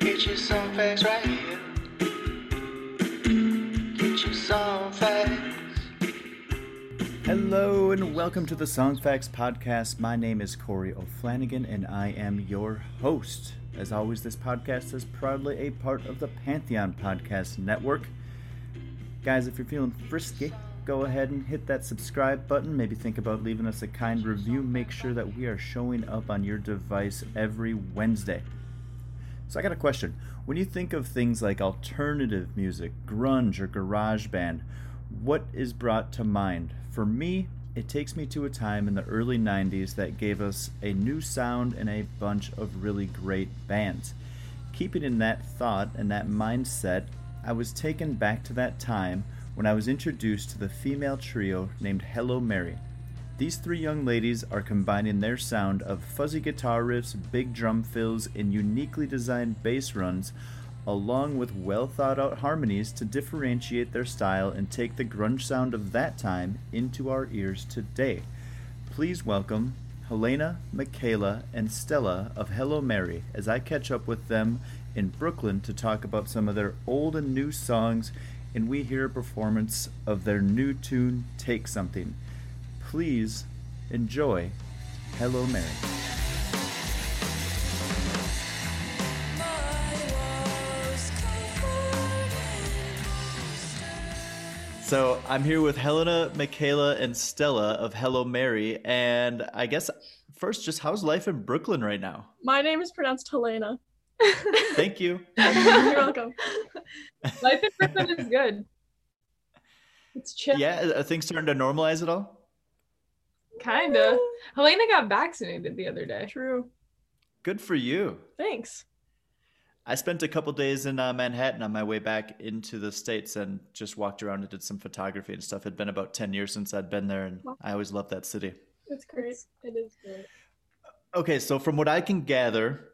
Get you some facts right here. Get you some facts. Hello and welcome to the Song Facts Podcast. My name is Corey O'Flanagan and I am your host. As always, this podcast is proudly a part of the Pantheon Podcast Network. Guys, if you're feeling frisky, go ahead and hit that subscribe button. Maybe think about leaving us a kind review. Make sure that we are showing up on your device every Wednesday. So, I got a question. When you think of things like alternative music, grunge, or garage band, what is brought to mind? For me, it takes me to a time in the early 90s that gave us a new sound and a bunch of really great bands. Keeping in that thought and that mindset, I was taken back to that time when I was introduced to the female trio named Hello Mary. These three young ladies are combining their sound of fuzzy guitar riffs, big drum fills, and uniquely designed bass runs, along with well thought out harmonies to differentiate their style and take the grunge sound of that time into our ears today. Please welcome Helena, Michaela, and Stella of Hello Mary as I catch up with them in Brooklyn to talk about some of their old and new songs and we hear a performance of their new tune, Take Something. Please enjoy Hello Mary. So I'm here with Helena, Michaela, and Stella of Hello Mary, and I guess first, just how's life in Brooklyn right now? My name is pronounced Helena. Thank you. You're welcome. Life in Brooklyn is good. It's chill. Yeah, are things starting to normalize at all? Kinda. Helena got vaccinated the other day. True. Good for you. Thanks. I spent a couple days in uh, Manhattan on my way back into the States and just walked around and did some photography and stuff. It'd been about 10 years since I'd been there, and I always loved that city. It's great. It is great. Okay, so from what I can gather,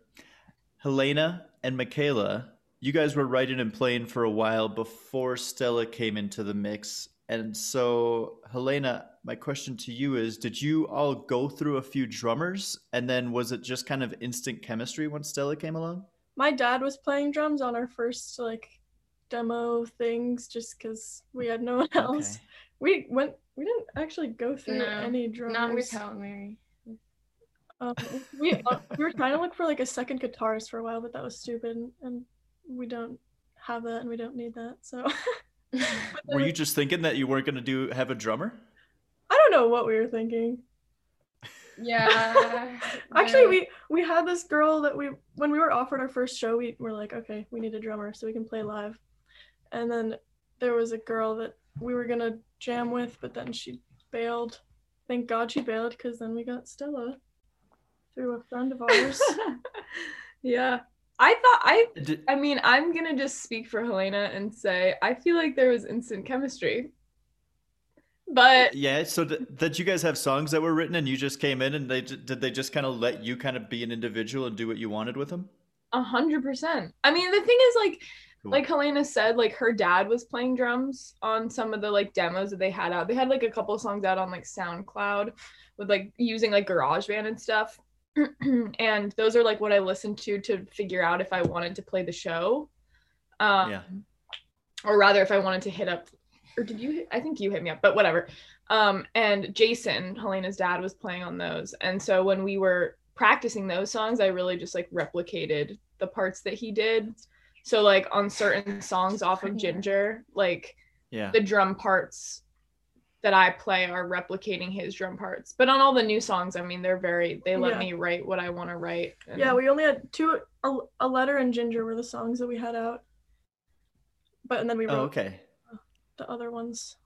Helena and Michaela, you guys were writing and playing for a while before Stella came into the mix. And so, Helena, my question to you is Did you all go through a few drummers? And then was it just kind of instant chemistry once Stella came along? My dad was playing drums on our first like demo things just because we had no one else. Okay. We went we didn't actually go through No, any drummers. Not with Hello Mary. Um, we uh, we were trying to look for like a second guitarist for a while, but that was stupid, and we don't have that, and we don't need that. So Were you just thinking that you weren't going to do have a drummer? I don't know what we were thinking. Yeah. Actually, yeah. we we had this girl that we when we were offered our first show, we were like, okay, we need a drummer so we can play live. And then there was a girl that we were gonna jam with, but then she bailed. Thank God she bailed because then we got Stella through a friend of ours. Yeah. I thought I Did, I mean, I'm gonna just speak for Helena and say I feel like there was instant chemistry. But yeah, so th- did you guys have songs that were written and you just came in and they did they just kind of let you kind of be an individual and do what you wanted with them? a hundred percent. I mean, the thing is like Cool. like Helena said, like her dad was playing drums on some of the like demos that they had out. They had like a couple songs out on like SoundCloud with like using like GarageBand and stuff. and those are like what I listened to to figure out if I wanted to play the show. Um, Yeah. Or rather, if I wanted to hit up, or did you? hit- I think you hit me up, but whatever. Um, and Jason, Helena's dad, was playing on those. And so when we were practicing those songs, I really just like replicated the parts that he did. So like on certain songs off of Ginger, like Yeah. the drum parts that I play are replicating his drum parts. But on all the new songs, I mean, they're very they let Yeah. me write what I want to write. and- Yeah, we only had two. A, a letter and Ginger were the songs that we had out. But and then we wrote Oh, okay. the other ones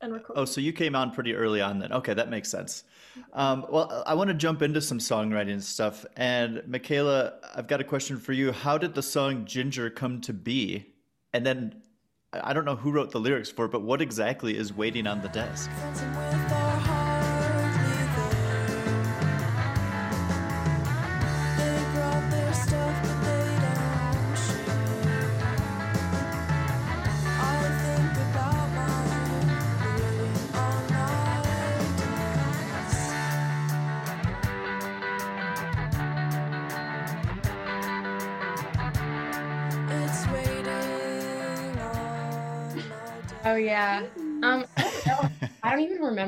and recorded. Oh, so you came on pretty early on then. Okay, that makes sense. Um, well, I want to jump into some songwriting stuff. And Michaela, I've got a question for you. How did the song Ginger come to be? And then I don't know who wrote the lyrics for it, but what exactly is waiting on the desk?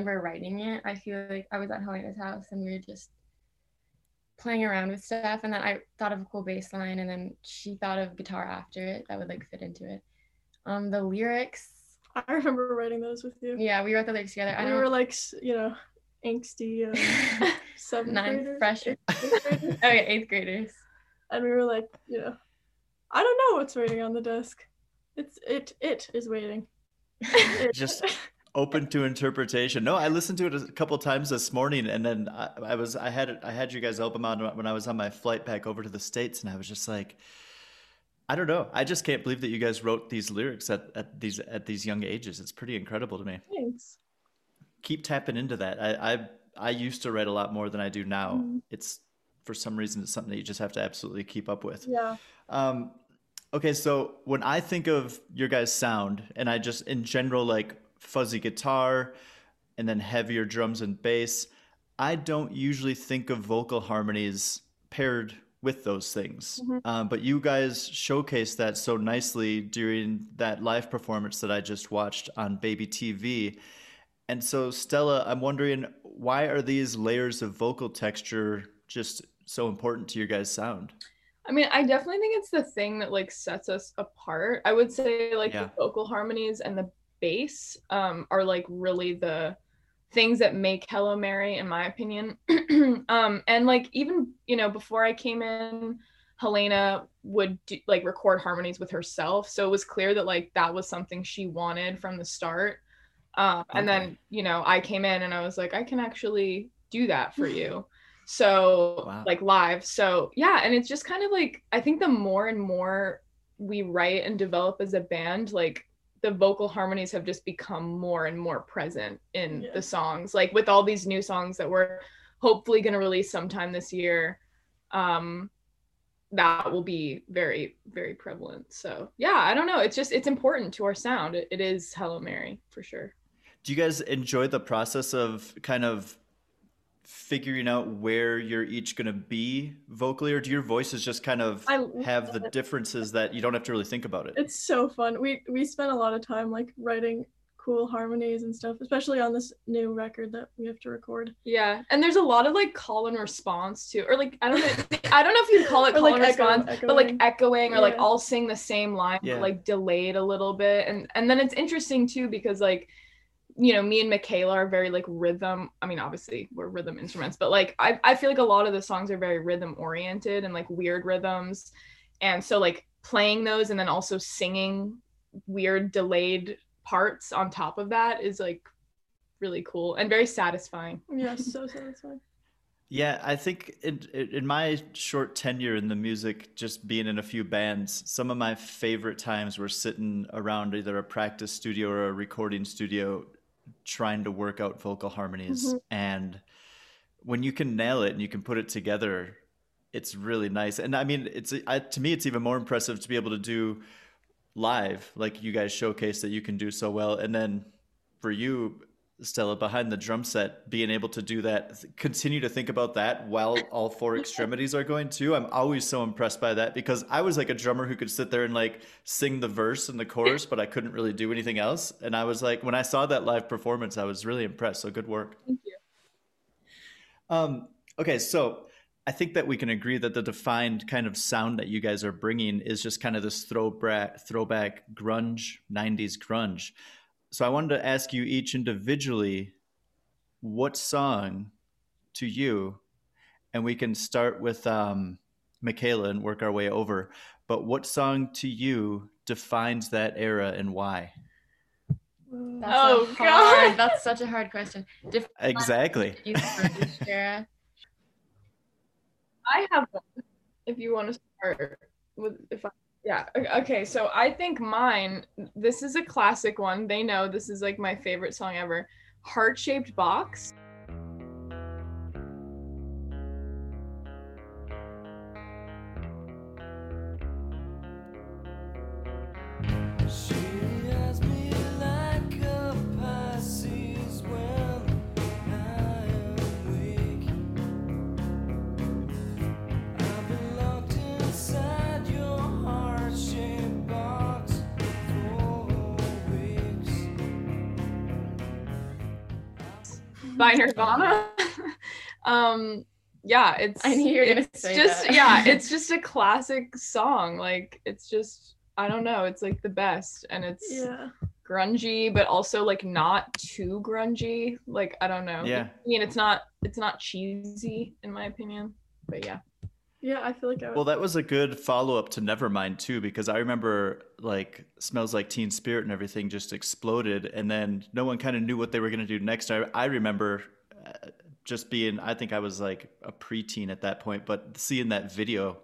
Remember writing it. I feel like I was at Helena's house and we were just playing around with stuff, and then I thought of a cool bass line, and then she thought of guitar after it that would like fit into it. Um, the lyrics, I remember writing those with you. yeah, we wrote the lyrics together. I we don't were like, you know, angsty um, seventh nine graders, fresh. eighth- eighth graders. oh yeah, eighth graders. and we were like, you know, I don't know what's waiting on the desk. It's it it is waiting. It- Just open to interpretation. No, I listened to it a couple times this morning, and then I, I was I had I had you guys open on when I was on my flight back over to the states, and I was just like, I don't know. I just can't believe that you guys wrote these lyrics at, at these at these young ages. It's pretty incredible to me. Thanks. Keep tapping into that. I I, I used to write a lot more than I do now. Mhm. It's for some reason it's something that you just have to absolutely keep up with. Yeah. Um, okay, so when I think of your guys' sound, and I just in general like fuzzy guitar, and then heavier drums and bass, I don't usually think of vocal harmonies paired with those things. Mhm. Um, but you guys showcased that so nicely during that live performance that I just watched on Baby TV. And so, Stella, I'm wondering why are these layers of vocal texture just so important to your guys' sound? I mean, I definitely think it's the thing that like sets us apart. I would say like Yeah. the vocal harmonies and the bass um are like really the things that make Hello Mary in my opinion. um and like even, you know, before I came in, Helena would do, like record harmonies with herself. So it was clear that like that was something she wanted from the start. Um and then, you know, I came in and I was like I can actually do that for you. So Wow. like live. So yeah, and it's just kind of like I think the more and more we write and develop as a band, like the vocal harmonies have just become more and more present in Yeah. the songs. Like with all these new songs that we're hopefully going to release sometime this year, um that will be very very prevalent. So yeah, I don't know. It's just it's important to our sound. It, it is Hello Mary for sure. Do you guys enjoy the process of kind of figuring out where you're each going to be vocally, or do your voices just kind of I have the it. differences that you don't have to really think about it? It's so fun. We we spent a lot of time like writing cool harmonies and stuff, especially on this new record that we have to record. Yeah, and there's a lot of like call and response too, or like I don't know, I don't know if you'd call it call like, and echo- response, but like echoing. echoing or like all sing the same line, Yeah. but like delayed a little bit, and and then it's interesting too because like you know me and Michaela are very like rhythm. I mean, obviously we're rhythm instruments, but like I I feel like a lot of the songs are very rhythm oriented and like weird rhythms, and so like playing those and then also singing weird delayed parts on top of that is like really cool and very satisfying. Yeah, so satisfying. Yeah, I think in, in my short tenure in the music, just being in a few bands, some of my favorite times were sitting around either a practice studio or a recording studio trying to work out vocal harmonies. Mhm. And when you can nail it and you can put it together, it's really nice. And I mean, it's I, to me, it's even more impressive to be able to do live, like you guys showcase that you can do so well. And then for you, Stella, behind the drum set, being able to do that, continue to think about that while all four extremities are going too. I'm always so impressed by that because I was like a drummer who could sit there and like sing the verse and the chorus, but I couldn't really do anything else. And I was like, when I saw that live performance, I was really impressed. So good work. Thank you. Um, okay, so I think that we can agree that the defined kind of sound that you guys are bringing is just kind of this throwback, throwback grunge, 90s grunge. So I wanted to ask you each individually what song to you, and we can start with um, Michaela and work our way over. But what song to you defines that era and why? That's Oh, hard, God. That's such a hard question. Dif- Exactly. era. I have one. If you want to start with, if I, yeah, okay. So I think mine. This is a classic one. They know this is like my favorite song ever. Heart shaped box. By Nirvana. um, yeah, it's. I knew you were gonna it's say just that. yeah, it's just a classic song. Like it's just I don't know, it's like the best, and it's yeah. grungy, but also like not too grungy. Like I don't know. Yeah. I mean, it's not it's not cheesy in my opinion, but yeah. Yeah, I feel like I. Well, that was a good follow up to Nevermind too, because I remember like "Smells Like Teen Spirit" and everything just exploded, and then no one kind of knew what they were going to do next. I, I remember uh, just being, I think I was like a preteen at that point, but seeing that video,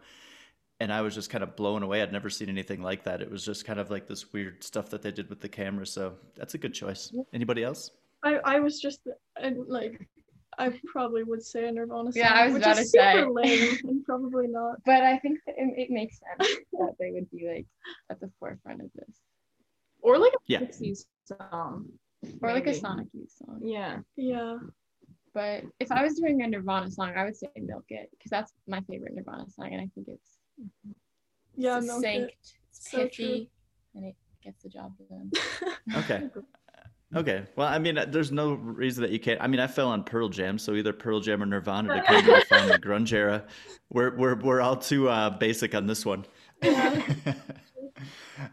and I was just kind of blown away. I'd never seen anything like that. It was just kind of like this weird stuff that they did with the camera. So that's a good choice. Anybody else? I, I was just and like I probably would say a Nirvana song, Yeah, I was which about is to say. super lame and probably not. But I think that it, it makes sense that they would be like at the forefront of this, Or like a Yeah. Pixies song. or like a maybe. Sonic Youth song. Yeah. Yeah, But if I was doing a Nirvana song, I would say "Milk It" because that's my favorite Nirvana song, and I think it's yeah, Milk It. succinct, it's So true. pithy, and it gets the job done. Okay. Okay. Well, I mean, there's no reason that you can't. I mean, I fell on Pearl Jam, so either Pearl Jam or Nirvana to kind of define the grunge era. We're we're we're all too uh, basic on this one.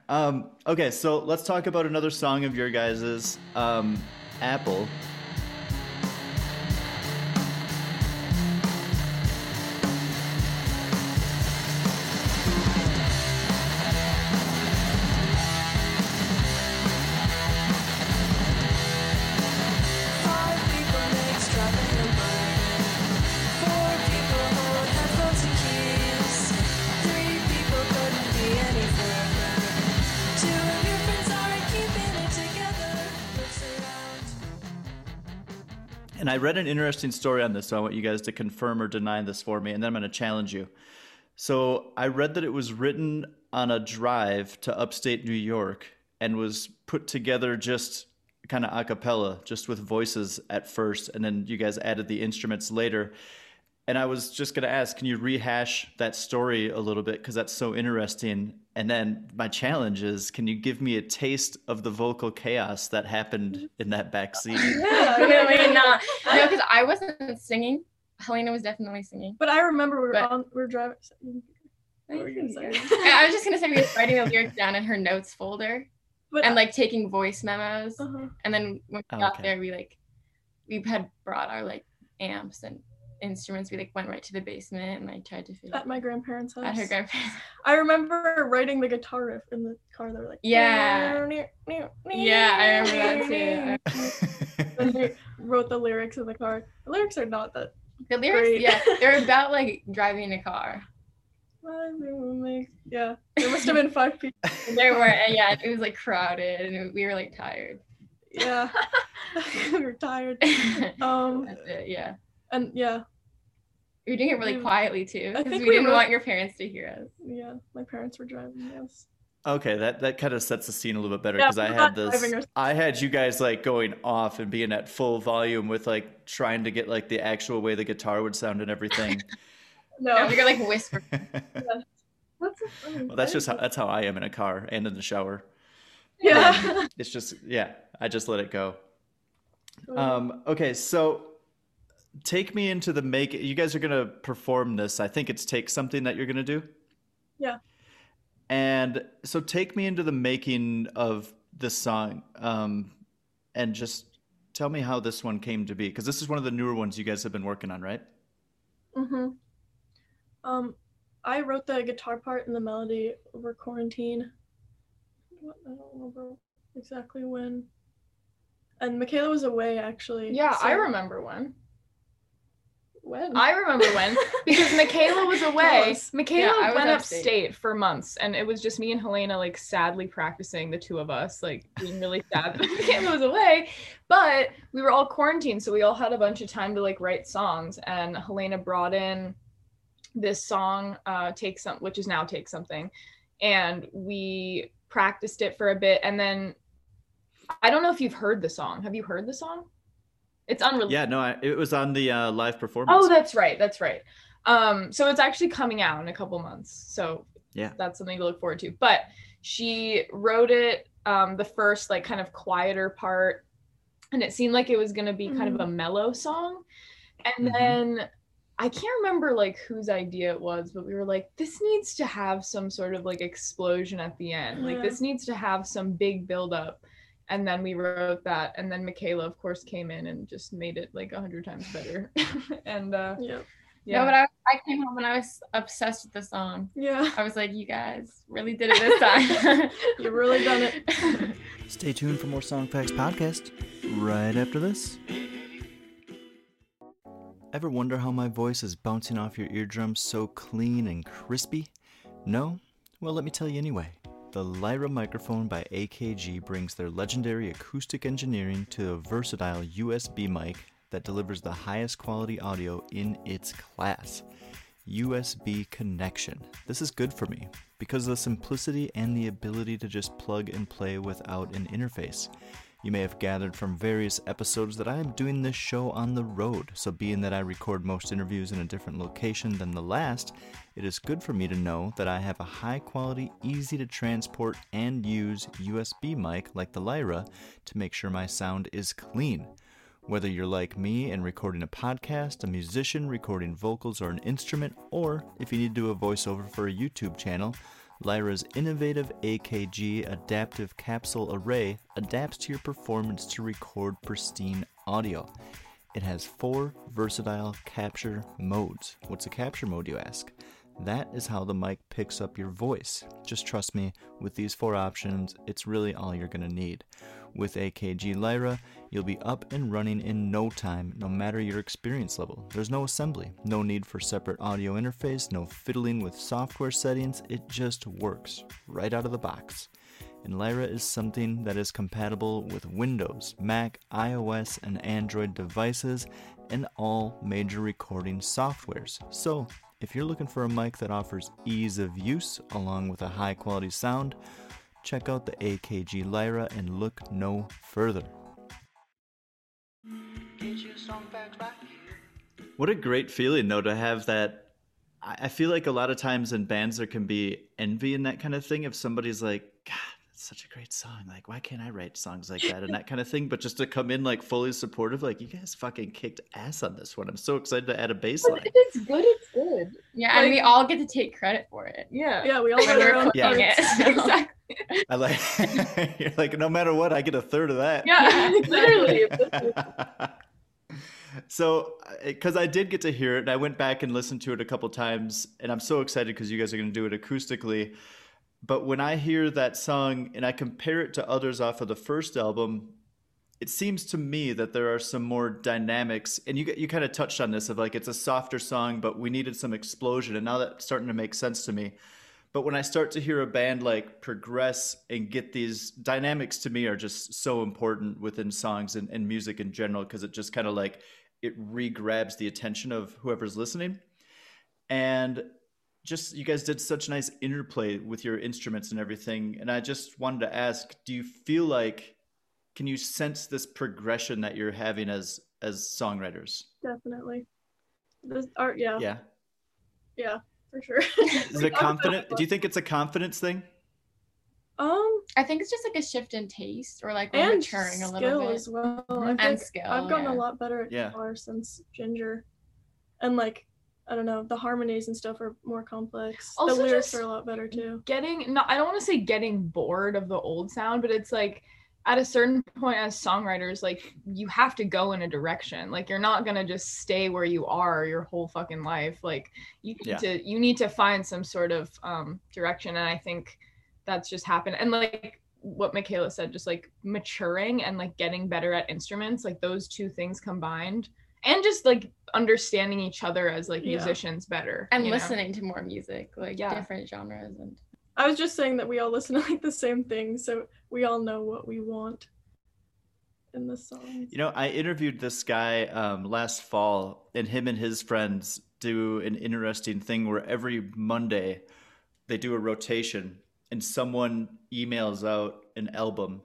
um, okay, so let's talk about another song of your guys's, um, "Apple." Read an interesting story on this, so I want you guys to confirm or deny this for me, and then I'm going to challenge you. So I read that it was written on a drive to upstate New York and was put together just kind of a cappella, just with voices at first, and then you guys added the instruments later. And I was just going to ask, can you rehash that story a little bit? Because that's so interesting. And then my challenge is, can you give me a taste of the vocal chaos that happened in that back scene? Yeah, Really not. No, because I wasn't singing. Helena was definitely singing. But I remember we were But- on we were driving. What were you? I I was just gonna say we were writing the lyrics down in her notes folder But and like taking voice memos. uh-huh. And then when we Oh, got okay. there, we like we had brought our like amps and instruments. We like went right to the basement and like tried to figure at my grandparents' house. at her grandparents. I remember writing the guitar riff in the car. They were like, Yeah. Yeah, I remember that too. And they wrote the lyrics in the car. The lyrics are not that. The lyrics, Great. yeah, they're about like driving a car. Yeah, there must have been five people. There were, and yeah, it was like crowded, and we were like tired. Yeah, we were tired. Um, it, yeah. and yeah, We were doing it really quietly too, because we, we didn't wrote- want your parents to hear us. yeah, my parents were driving us. Okay, that that kind of sets the scene a little bit better Yeah, because I had not this. driving I had you guys like going off and being at full volume with like trying to get like the actual way the guitar would sound and everything. No, Yeah, we were like whisper. that's well, that's just how that's how I am in a car and in the shower. yeah. It's just yeah, I just let it go. Um, okay, so take me into the make. You guys are gonna perform this. I think it's take something that you're gonna do. Yeah. And so take me into the making of this song, um, and just tell me how this one came to be, because this is one of the newer ones you guys have been working on, right? Mm-hmm. Um, I wrote the guitar part and the melody over quarantine. What I don't remember exactly when. And Michaela was away actually. Yeah, I remember when. When? I remember when because Michaela was away. Close. Michaela Yeah, went upstate. upstate for months, and it was just me and Helena like sadly practicing the two of us, like being really sad that Michaela was away. But we were all quarantined, so we all had a bunch of time to like write songs. And Helena brought in this song, uh, "Take Some," which is now "Take Something," and we practiced it for a bit, and then I don't know if you've heard the song. Have you heard the song? It's unreleased. Yeah, no, I, it was on the uh, live performance. Oh, that's right. That's right. Um, so it's actually coming out in a couple months. So Yeah. that's something to look forward to. But she wrote it um the first like kind of quieter part, and it seemed like it was gonna be kind of a mellow song. And Mhm. then I can't remember like whose idea it was, but we were like, this needs to have some sort of like explosion at the end. Like this needs to have some big buildup. And then we wrote that, and then Michaela, of course, came in and just made it like a hundred times better. and uh, Yeah. yeah, No, but I, I came home and I was obsessed with the song. Yeah. I was like, you guys really did it this time. You really done it. Stay tuned for more Song Facts podcast right after this. Ever wonder how my voice is bouncing off your eardrums so clean and crispy? No? Well, let me tell you anyway. The Lyra microphone by AKG brings their legendary acoustic engineering to a versatile USB mic that delivers the highest quality audio in its class. USB connection. This is good for me because of the simplicity and the ability to just plug and play without an interface. You may have gathered from various episodes that I am doing this show on the road, so being that I record most interviews in a different location than the last, it is good for me to know that I have a high quality, easy to transport and use USB mic like the Lyra to make sure my sound is clean. Whether you're like me and recording a podcast, a musician recording vocals or an instrument, or if you need to do a voiceover for a YouTube channel, Lyra's innovative AKG adaptive capsule array adapts to your performance to record pristine audio. It has four versatile capture modes. What's a capture mode, you ask? That is how the mic picks up your voice. Just trust me, with these four options, it's really all you're going to need. With AKG Lyra, you'll be up and running in no time, no matter your experience level. There's no assembly, no need for separate audio interface, no fiddling with software settings, it just works right out of the box. And Lyra is something that is compatible with Windows, Mac, iOS, and Android devices, and all major recording softwares. So, if you're looking for a mic that offers ease of use along with a high quality sound, check out the AKG Lyra and look no further. Get your song facts right here. What a great feeling, though, to have that. I I feel like a lot of times in bands there can be envy and that kind of thing. If somebody's like, God, that's such a great song. Like, why can't I write songs like that and that kind of thing? But just to come in like fully supportive, like, you guys fucking kicked ass on this one. I'm so excited to add a bass line. if it's good, it's good. yeah, and we all get to take credit for it. Yeah. Yeah, we all When had our own Yeah. it. exactly. I like, you're like, no matter what, I get a third of that. Yeah, literally. so uh, because i did get to hear it and i went back and listened to it a couple times and i'm so excited because you guys are going to do it acoustically but when i hear that song and i compare it to others off of the first album it seems to me that there are some more dynamics and you you kind of touched on this of like it's a softer song but we needed some explosion and now that's starting to make sense to me but when I start to hear a band like progress and get these dynamics to me are just so important within songs and, and music in general because it just kind of like it re-grabs the attention of whoever's listening. And just you guys did such nice interplay with your instruments and everything. And I just wanted to ask, do you feel like can you sense this progression that you're having as as songwriters? Definitely. This art, yeah, yeah, Yeah. for sure. Is it confident? Do you think it's a confidence thing? Um, I think it's just like a shift in taste or like we're and maturing a little bit. as well. I And think skill, I've gotten yeah. a lot better at Yeah. guitar since Ginger, and like I don't know, the harmonies and stuff are more complex. Also the lyrics are a lot better too. getting no i don't want to say getting bored of the old sound but it's like at a certain point as songwriters like you have to go in a direction like you're not going to just stay where you are your whole fucking life like you need Yeah. to you need to find some sort of um direction and i think that's just happened and like what michaela said just like maturing and like getting better at instruments like those two things combined and just like understanding each other as like Yeah. musicians better and you know? listening to more music, like Yeah. different genres and I was just saying that we all listen to like the same thing, so we all know what we want in the song You know, I interviewed this guy um, last fall, and him and his friends do an interesting thing where every Monday they do a rotation, and someone emails out an album,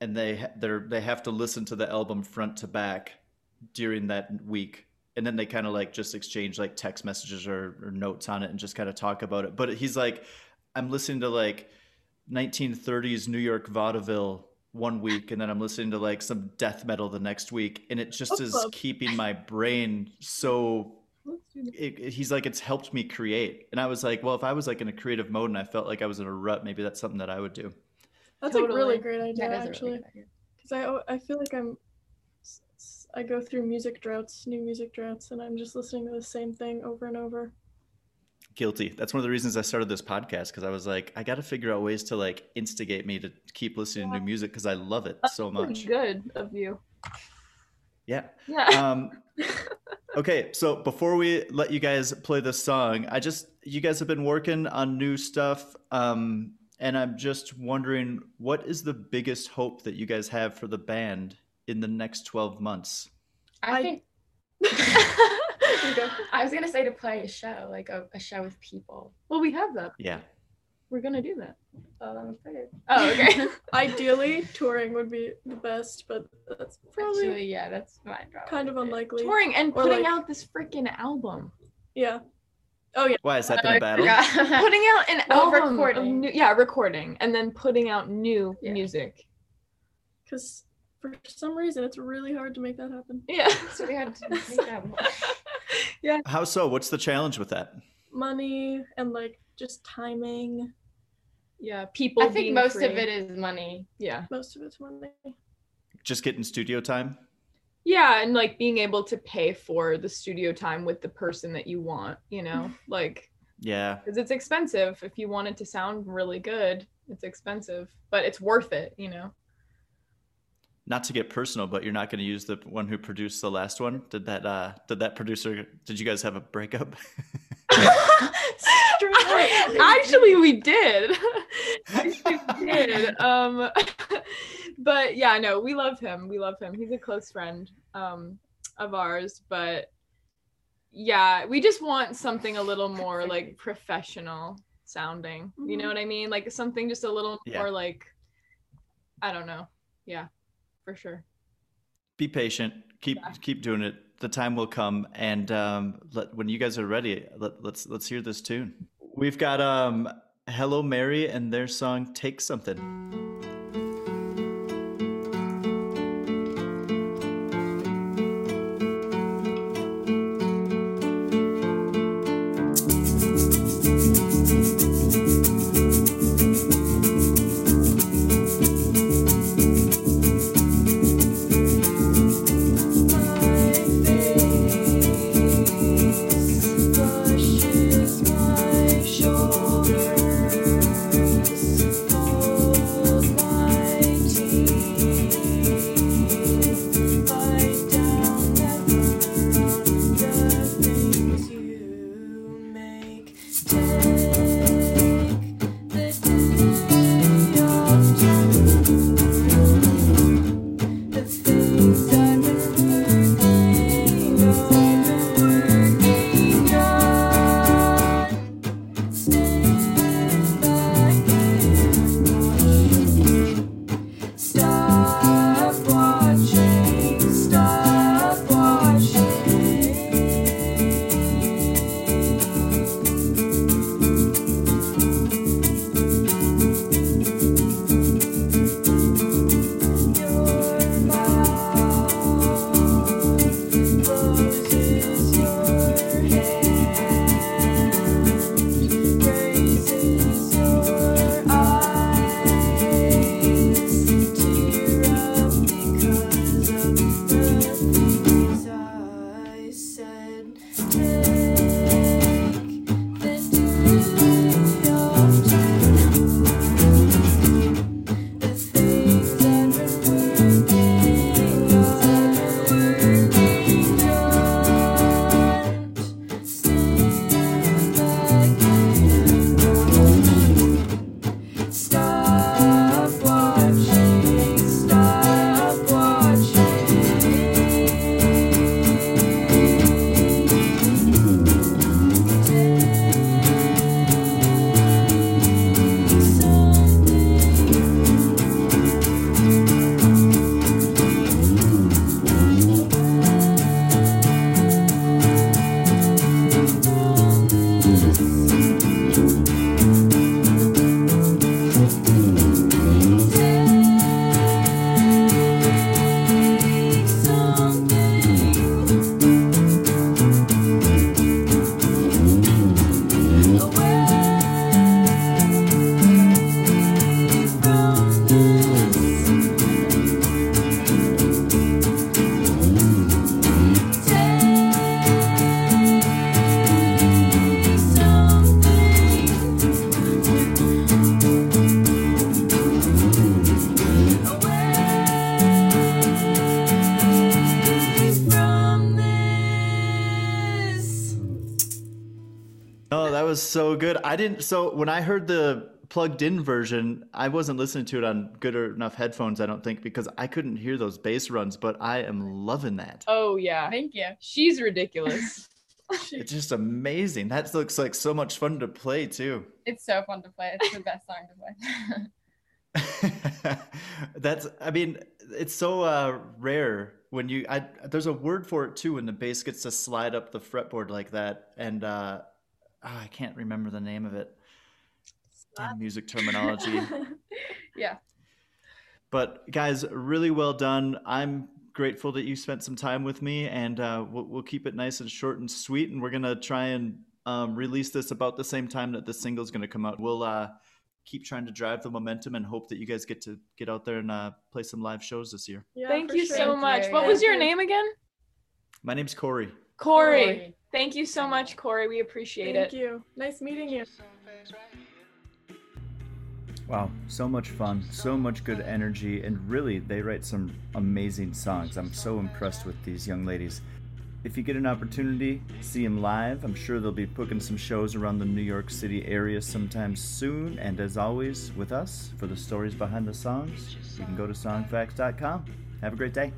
and they they're they have to listen to the album front to back during that week, and then they kind of like just exchange like text messages or, or notes on it, and just kind of talk about it. But he's like, I'm listening to like 1930s New York vaudeville one week and then I'm listening to like some death metal the next week and it just is oh. keeping my brain so Let's do that. it, it- he's like it's helped me create and I was like well if I was like in a creative mode and I felt like I was in a rut maybe that's something that I would do That's a really great idea that is a actually. really because I oh, I feel like I'm s- s- I go through music droughts, new music droughts, and I'm just listening to the same thing over and over. guilty. That's one of the reasons I started this podcast because I was like I got to figure out ways to like instigate me to keep listening to new music because I love it so much. good of you. Yeah. Yeah. Um okay so before we let you guys play this song i just you guys have been working on new stuff um and i'm just wondering what is the biggest hope that you guys have for the band in the next 12 months I, I- think I was gonna say to play a show, like a, a show with people. well we have that yeah we're gonna do that Oh, I'm excited. oh okay Ideally, touring would be the best, but that's probably Actually, yeah, that's fine. Probably. kind of unlikely. touring and Or, putting like- out this freaking album Yeah. Oh yeah. why has that been I a battle forgot. putting out an Well, album recording. new, yeah recording and then putting out new Yeah. music Because for some reason, it's really hard to make that happen. yeah so we had to make that one. how so what's the challenge with that Money and like just timing. yeah people I think being most free. of it is money. yeah Most of it's money. just getting studio time yeah and like being able to pay for the studio time with the person that you want you know like yeah because it's expensive if you want it to sound really good it's expensive but it's worth it you know not to get personal but you're not going to use the one who produced the last one? Did that uh did that producer did you guys have a breakup? Actually we did. Actually, we did. Um but yeah no we love him. We love him. He's a close friend um of ours but yeah we just want something a little more like professional sounding. You know Mhm. what i mean? Like something just a little Yeah. more like i don't know. Yeah for sure. Be patient. Keep keep doing it. The time will come. And um let, when you guys are ready let, let's let's hear this tune. We've got um hello mary and their song take something so good. I didn't. So when I heard the plugged in version, I wasn't listening to it on good enough headphones. I don't think because I couldn't hear those bass runs. But I am loving that. Oh yeah, Thank you. she's ridiculous. It's just amazing. That looks like so much fun to play too. It's so fun to play. It's the best song to play. That's. I mean, it's so uh, rare when you. I there's a word for it too when the bass gets to slide up the fretboard like that, and uh, ah, I can't remember the name of it. Damn music terminology. yeah. But guys, really well done. I'm grateful that you spent some time with me, and uh, we'll, we'll keep it nice and short and sweet. And we're gonna try and um, release this about the same time that the single's gonna come out. We'll uh, keep trying to drive the momentum and hope that you guys get to get out there and uh, play some live shows this year. Yeah, Thank you sure. so Thank much. you. What was your you. name again? My name's Corey. Corey. Corey. Thank you so much, Corey. We appreciate Thank it. Thank you. Nice meeting you. Some facts right here. Wow, so much fun, so much good energy, and really, they write some amazing songs. I'm so impressed with these young ladies. If you get an opportunity, see them live. I'm sure they'll be booking some shows around the New York City area sometime soon. And as always, with us, for the stories behind the songs, you can go to songfacts.com. Have a great day.